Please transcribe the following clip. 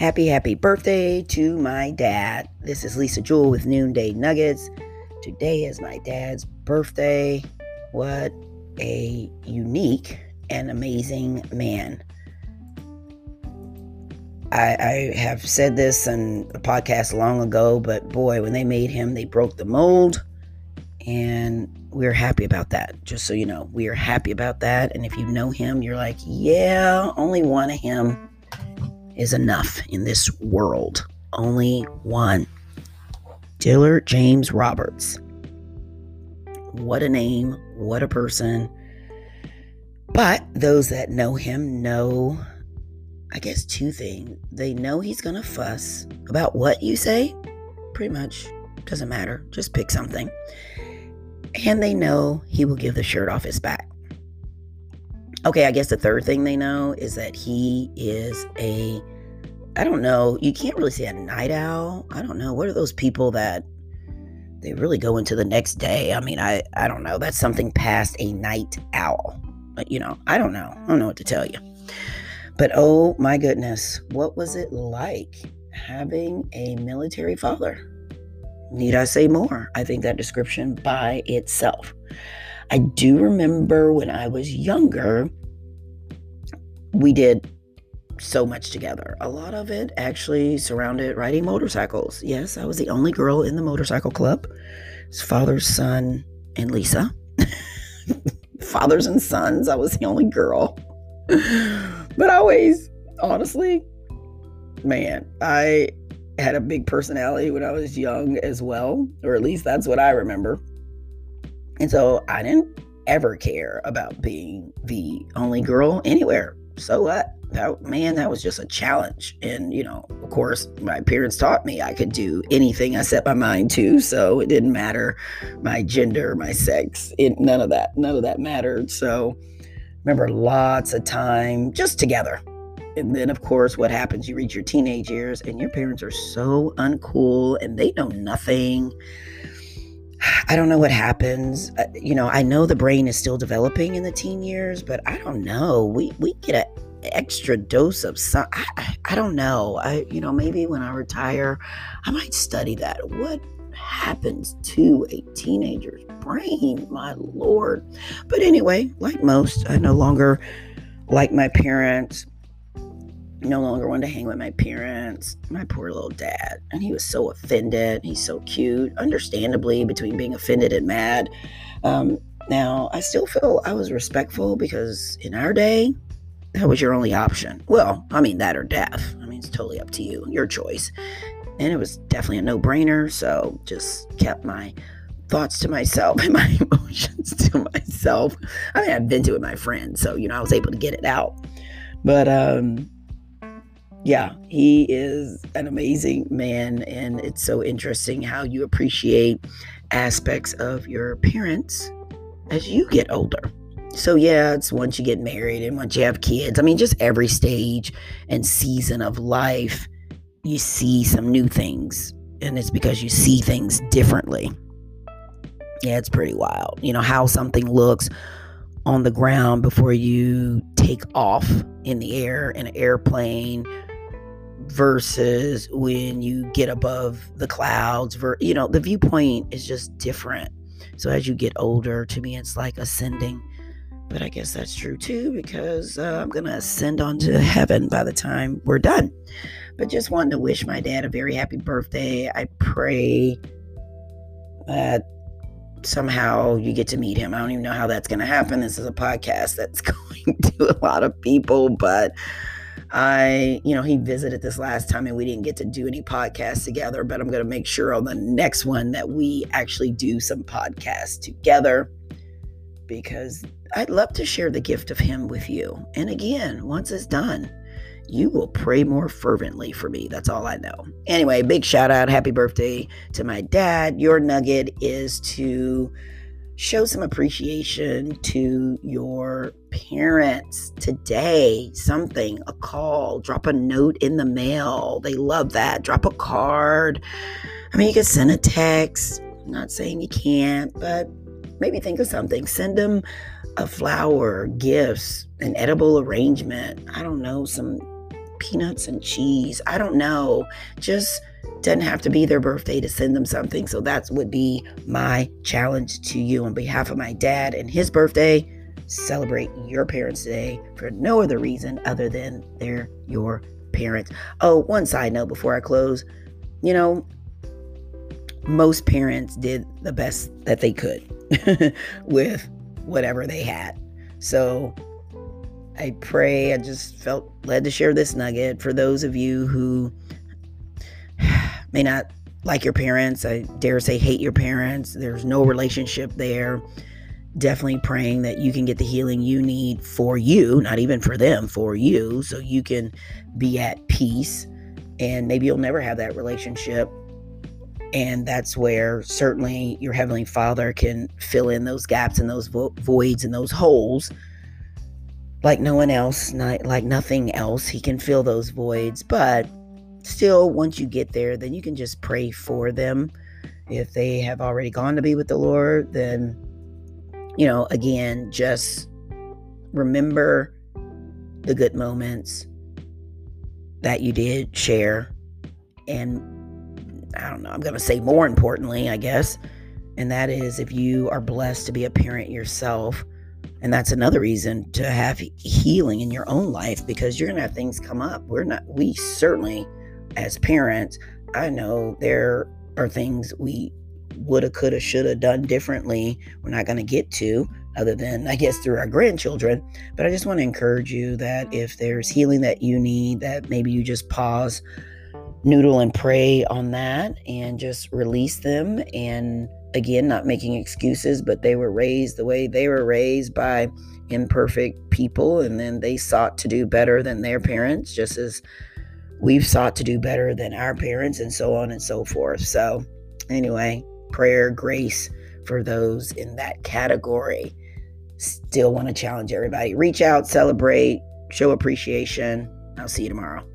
Happy, happy birthday to my dad. This is Lisa Jewell with Noonday Nuggets. Today is my dad's birthday. What a unique and amazing man. I, I have said this in a podcast long ago, but boy, when they made him, they broke the mold. And we're happy about that. Just so you know, we are happy about that. And if you know him, you're like, yeah, only one of him is enough in this world. Only one. Dillard James Roberts. What a name. What a person. But those that know him know, I guess, two things. They know he's going to fuss about what you say. Pretty much. Doesn't matter. Just pick something. And they know he will give the shirt off his back. Okay, I guess the third thing they know is that he is a, I don't know, you can't really say a night owl. I don't know. What are those people that they really go into the next day? I mean, I, I don't know. That's something past a night owl. But, you know, I don't know. I don't know what to tell you. But oh my goodness, what was it like having a military father? Need I say more? I think that description by itself. I do remember when I was younger, we did so much together. A lot of it actually surrounded riding motorcycles. Yes, I was the only girl in the motorcycle club. Father's son and Lisa. Fathers and sons, I was the only girl. but always, honestly, man, I had a big personality when I was young as well, or at least that's what I remember. And so I didn't ever care about being the only girl anywhere. So what? That man, that was just a challenge. And you know, of course, my parents taught me I could do anything I set my mind to. So it didn't matter my gender, my sex, it none of that, none of that mattered. So remember lots of time just together. And then, of course, what happens? You reach your teenage years, and your parents are so uncool and they know nothing I don't know what happens. Uh, you know, I know the brain is still developing in the teen years, but I don't know. We we get an extra dose of some. I, I don't know. I you know maybe when I retire, I might study that. What happens to a teenager's brain? My lord. But anyway, like most, I no longer like my parents no longer wanted to hang with my parents, my poor little dad. And he was so offended. He's so cute, understandably, between being offended and mad. Um, now, I still feel I was respectful because in our day, that was your only option. Well, I mean, that or death. I mean, it's totally up to you, your choice. And it was definitely a no brainer. So just kept my thoughts to myself and my emotions to myself. I mean, I've been to it with my friends. So, you know, I was able to get it out. But, um, yeah, he is an amazing man, and it's so interesting how you appreciate aspects of your parents as you get older. So, yeah, it's once you get married and once you have kids, I mean, just every stage and season of life, you see some new things, and it's because you see things differently. Yeah, it's pretty wild. You know, how something looks on the ground before you take off in the air in an airplane versus when you get above the clouds ver- you know the viewpoint is just different. So as you get older to me it's like ascending. But i guess that's true too because uh, i'm gonna ascend onto heaven by the time we're done. But just wanted to wish my dad a very happy birthday. I pray that somehow you get to meet him. I don't even know how that's gonna happen. This is a podcast that's going to a lot of people but I, you know, he visited this last time and we didn't get to do any podcasts together, but I'm going to make sure on the next one that we actually do some podcasts together because I'd love to share the gift of him with you. And again, once it's done, you will pray more fervently for me. That's all I know. Anyway, big shout out. Happy birthday to my dad. Your nugget is to show some appreciation to your parents today. Something, a call, drop a note in the mail. They love that. Drop a card. I mean, you can send a text. I'm not saying you can't, but maybe think of something. Send them a flower, gifts, an edible arrangement. I don't know, some peanuts and cheese. I don't know. Just doesn't have to be their birthday to send them something. So that would be my challenge to you on behalf of my dad and his birthday. Celebrate your parents today for no other reason other than they're your parents. Oh, one side note before I close. You know, most parents did the best that they could with whatever they had. So I pray, I just felt led to share this nugget for those of you who may not like your parents. I dare say hate your parents. There's no relationship there. Definitely praying that you can get the healing you need for you, not even for them, for you, so you can be at peace. And maybe you'll never have that relationship. And that's where certainly your Heavenly Father can fill in those gaps and those vo- voids and those holes like no one else, not, like nothing else. He can fill those voids. But still, once you get there, then you can just pray for them. If they have already gone to be with the Lord, then, you know, again, just remember the good moments that you did share. And I don't know, I'm going to say more importantly, I guess. And that is if you are blessed to be a parent yourself, and that's another reason to have healing in your own life because you're going to have things come up. We're not, we certainly, as parents, I know there are things we woulda, coulda, shoulda done differently. We're not going to get to, other than, I guess, through our grandchildren. But I just want to encourage you that if there's healing that you need, that maybe you just pause, noodle, and pray on that and just release them and again, not making excuses, but they were raised the way they were raised by imperfect people, and then they sought to do better than their parents, just as we've sought to do better than our parents, and so on and so forth. So, anyway, prayer, grace for those in that category. Still want to challenge everybody. Reach out, celebrate, show appreciation. I'll see you tomorrow.